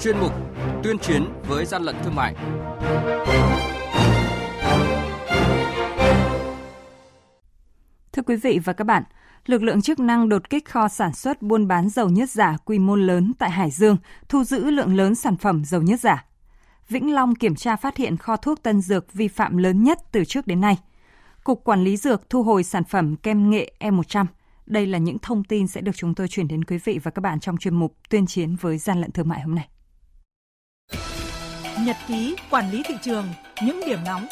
chuyên mục Tuyên chiến với gian lận thương mại. Thưa quý vị và các bạn, lực lượng chức năng đột kích kho sản xuất buôn bán dầu nhất giả quy mô lớn tại Hải Dương, thu giữ lượng lớn sản phẩm dầu nhất giả. Vĩnh Long kiểm tra phát hiện kho thuốc tân dược vi phạm lớn nhất từ trước đến nay. Cục Quản lý Dược thu hồi sản phẩm kem nghệ E100. Đây là những thông tin sẽ được chúng tôi chuyển đến quý vị và các bạn trong chuyên mục Tuyên chiến với gian lận thương mại hôm nay. Nhật ký quản lý thị trường, những điểm nóng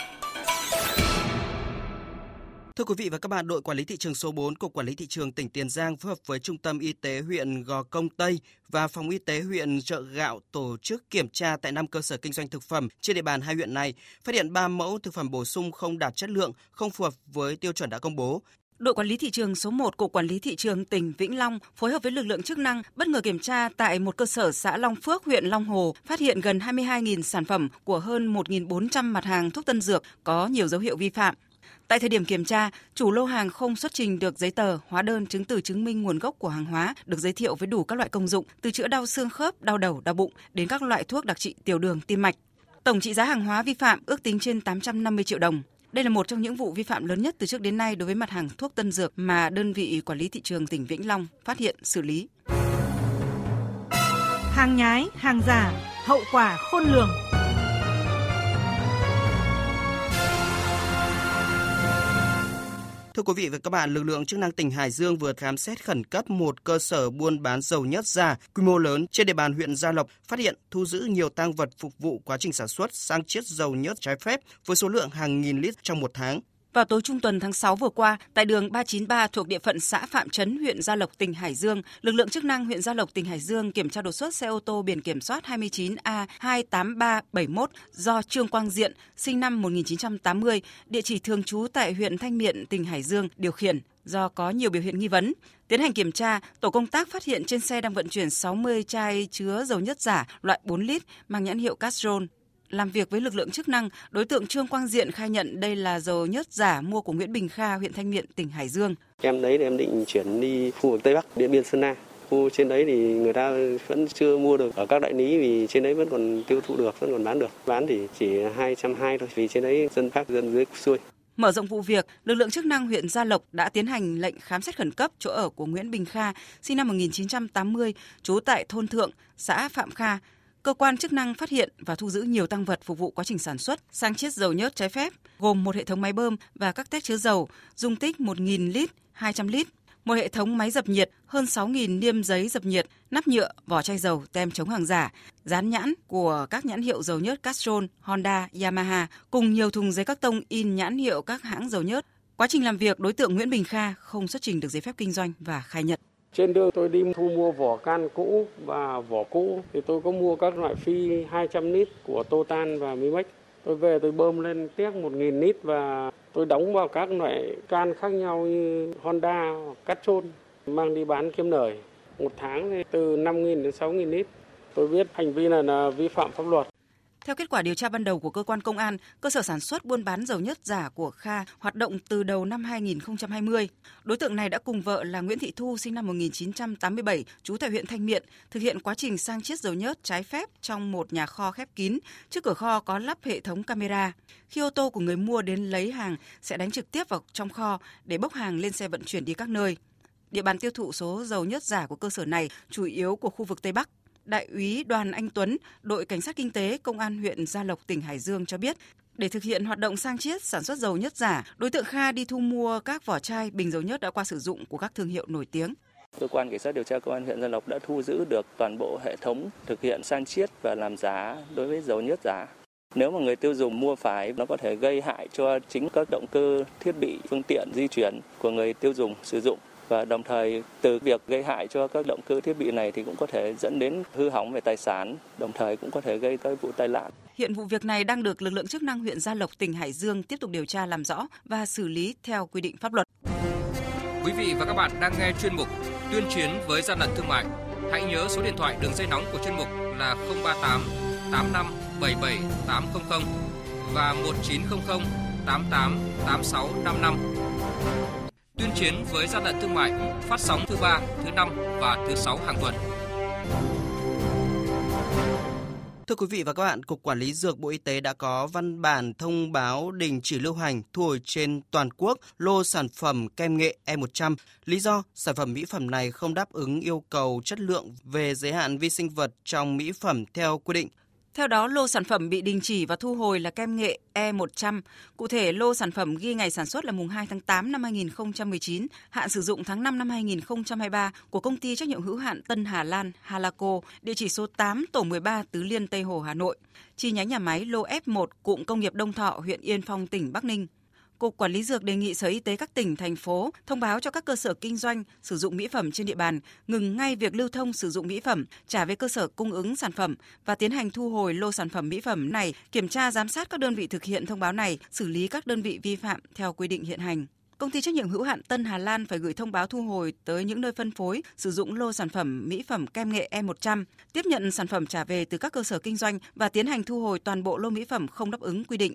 Thưa quý vị và các bạn, đội quản lý thị trường số 4 Cục Quản lý thị trường tỉnh Tiền Giang phối hợp với Trung tâm Y tế huyện Gò Công Tây và Phòng Y tế huyện Chợ Gạo tổ chức kiểm tra tại 5 cơ sở kinh doanh thực phẩm trên địa bàn hai huyện này, phát hiện 3 mẫu thực phẩm bổ sung không đạt chất lượng, không phù hợp với tiêu chuẩn đã công bố. Đội quản lý thị trường số 1 Cục Quản lý thị trường tỉnh Vĩnh Long phối hợp với lực lượng chức năng bất ngờ kiểm tra tại một cơ sở xã Long Phước, huyện Long Hồ, phát hiện gần 22.000 sản phẩm của hơn 1.400 mặt hàng thuốc tân dược có nhiều dấu hiệu vi phạm. Tại thời điểm kiểm tra, chủ lô hàng không xuất trình được giấy tờ, hóa đơn chứng từ chứng minh nguồn gốc của hàng hóa được giới thiệu với đủ các loại công dụng từ chữa đau xương khớp, đau đầu, đau bụng đến các loại thuốc đặc trị tiểu đường, tim mạch. Tổng trị giá hàng hóa vi phạm ước tính trên 850 triệu đồng. Đây là một trong những vụ vi phạm lớn nhất từ trước đến nay đối với mặt hàng thuốc tân dược mà đơn vị quản lý thị trường tỉnh Vĩnh Long phát hiện xử lý. Hàng nhái, hàng giả, hậu quả khôn lường. Thưa quý vị và các bạn, lực lượng chức năng tỉnh Hải Dương vừa khám xét khẩn cấp một cơ sở buôn bán dầu nhất giả quy mô lớn trên địa bàn huyện Gia Lộc, phát hiện thu giữ nhiều tang vật phục vụ quá trình sản xuất sang chiết dầu nhất trái phép với số lượng hàng nghìn lít trong một tháng. Vào tối trung tuần tháng 6 vừa qua, tại đường 393 thuộc địa phận xã Phạm Trấn, huyện Gia Lộc, tỉnh Hải Dương, lực lượng chức năng huyện Gia Lộc, tỉnh Hải Dương kiểm tra đột xuất xe ô tô biển kiểm soát 29A28371 do Trương Quang Diện, sinh năm 1980, địa chỉ thường trú tại huyện Thanh Miện, tỉnh Hải Dương điều khiển do có nhiều biểu hiện nghi vấn. Tiến hành kiểm tra, tổ công tác phát hiện trên xe đang vận chuyển 60 chai chứa dầu nhất giả loại 4 lít mang nhãn hiệu Castrol làm việc với lực lượng chức năng, đối tượng Trương Quang Diện khai nhận đây là dầu nhất giả mua của Nguyễn Bình Kha, huyện Thanh Miện, tỉnh Hải Dương. Em đấy thì em định chuyển đi khu vực Tây Bắc, Điện Biên Sơn La. Khu trên đấy thì người ta vẫn chưa mua được ở các đại lý vì trên đấy vẫn còn tiêu thụ được, vẫn còn bán được. Bán thì chỉ 220 thôi vì trên đấy dân khác dân dưới xuôi. Mở rộng vụ việc, lực lượng chức năng huyện Gia Lộc đã tiến hành lệnh khám xét khẩn cấp chỗ ở của Nguyễn Bình Kha, sinh năm 1980, trú tại thôn Thượng, xã Phạm Kha, cơ quan chức năng phát hiện và thu giữ nhiều tăng vật phục vụ quá trình sản xuất, sang chiết dầu nhớt trái phép, gồm một hệ thống máy bơm và các tét chứa dầu, dung tích 1.000 lít, 200 lít, một hệ thống máy dập nhiệt, hơn 6.000 niêm giấy dập nhiệt, nắp nhựa, vỏ chai dầu, tem chống hàng giả, dán nhãn của các nhãn hiệu dầu nhớt Castrol, Honda, Yamaha, cùng nhiều thùng giấy các tông in nhãn hiệu các hãng dầu nhớt. Quá trình làm việc, đối tượng Nguyễn Bình Kha không xuất trình được giấy phép kinh doanh và khai nhận. Trên đường tôi đi thu mua vỏ can cũ và vỏ cũ thì tôi có mua các loại phi 200 lít của Total và Mimex. Tôi về tôi bơm lên tiếc 1.000 lít và tôi đóng vào các loại can khác nhau như Honda hoặc Trôn mang đi bán kiếm lời. Một tháng thì từ 5.000 đến 6.000 lít. Tôi biết hành vi này là vi phạm pháp luật. Theo kết quả điều tra ban đầu của cơ quan công an, cơ sở sản xuất buôn bán dầu nhất giả của Kha hoạt động từ đầu năm 2020. Đối tượng này đã cùng vợ là Nguyễn Thị Thu sinh năm 1987, trú tại huyện Thanh Miện, thực hiện quá trình sang chiết dầu nhớt trái phép trong một nhà kho khép kín. Trước cửa kho có lắp hệ thống camera. Khi ô tô của người mua đến lấy hàng sẽ đánh trực tiếp vào trong kho để bốc hàng lên xe vận chuyển đi các nơi. Địa bàn tiêu thụ số dầu nhất giả của cơ sở này chủ yếu của khu vực Tây Bắc. Đại úy Đoàn Anh Tuấn, đội cảnh sát kinh tế công an huyện Gia Lộc tỉnh Hải Dương cho biết, để thực hiện hoạt động sang chiết sản xuất dầu nhất giả, đối tượng Kha đi thu mua các vỏ chai bình dầu nhất đã qua sử dụng của các thương hiệu nổi tiếng. Cơ quan cảnh sát điều tra công an huyện Gia Lộc đã thu giữ được toàn bộ hệ thống thực hiện sang chiết và làm giá đối với dầu nhất giả. Nếu mà người tiêu dùng mua phải, nó có thể gây hại cho chính các động cơ, thiết bị, phương tiện di chuyển của người tiêu dùng sử dụng và đồng thời từ việc gây hại cho các động cơ thiết bị này thì cũng có thể dẫn đến hư hỏng về tài sản, đồng thời cũng có thể gây các vụ tai nạn. Hiện vụ việc này đang được lực lượng chức năng huyện Gia Lộc, tỉnh Hải Dương tiếp tục điều tra làm rõ và xử lý theo quy định pháp luật. Quý vị và các bạn đang nghe chuyên mục Tuyên chiến với gian lận thương mại. Hãy nhớ số điện thoại đường dây nóng của chuyên mục là 038 85 77 800 và 1900 88 86 55 tuyên chiến với gian lận thương mại phát sóng thứ ba, thứ năm và thứ sáu hàng tuần. Thưa quý vị và các bạn, Cục Quản lý Dược Bộ Y tế đã có văn bản thông báo đình chỉ lưu hành thu hồi trên toàn quốc lô sản phẩm kem nghệ E100. Lý do, sản phẩm mỹ phẩm này không đáp ứng yêu cầu chất lượng về giới hạn vi sinh vật trong mỹ phẩm theo quy định. Theo đó, lô sản phẩm bị đình chỉ và thu hồi là kem nghệ E100. Cụ thể, lô sản phẩm ghi ngày sản xuất là mùng 2 tháng 8 năm 2019, hạn sử dụng tháng 5 năm 2023 của công ty trách nhiệm hữu hạn Tân Hà Lan Halaco, địa chỉ số 8 tổ 13 Tứ Liên Tây Hồ, Hà Nội. Chi nhánh nhà máy lô F1 cụm công nghiệp Đông Thọ, huyện Yên Phong, tỉnh Bắc Ninh. Cục Quản lý Dược đề nghị Sở Y tế các tỉnh, thành phố thông báo cho các cơ sở kinh doanh sử dụng mỹ phẩm trên địa bàn ngừng ngay việc lưu thông sử dụng mỹ phẩm, trả về cơ sở cung ứng sản phẩm và tiến hành thu hồi lô sản phẩm mỹ phẩm này, kiểm tra giám sát các đơn vị thực hiện thông báo này, xử lý các đơn vị vi phạm theo quy định hiện hành. Công ty trách nhiệm hữu hạn Tân Hà Lan phải gửi thông báo thu hồi tới những nơi phân phối sử dụng lô sản phẩm mỹ phẩm kem nghệ E100, tiếp nhận sản phẩm trả về từ các cơ sở kinh doanh và tiến hành thu hồi toàn bộ lô mỹ phẩm không đáp ứng quy định.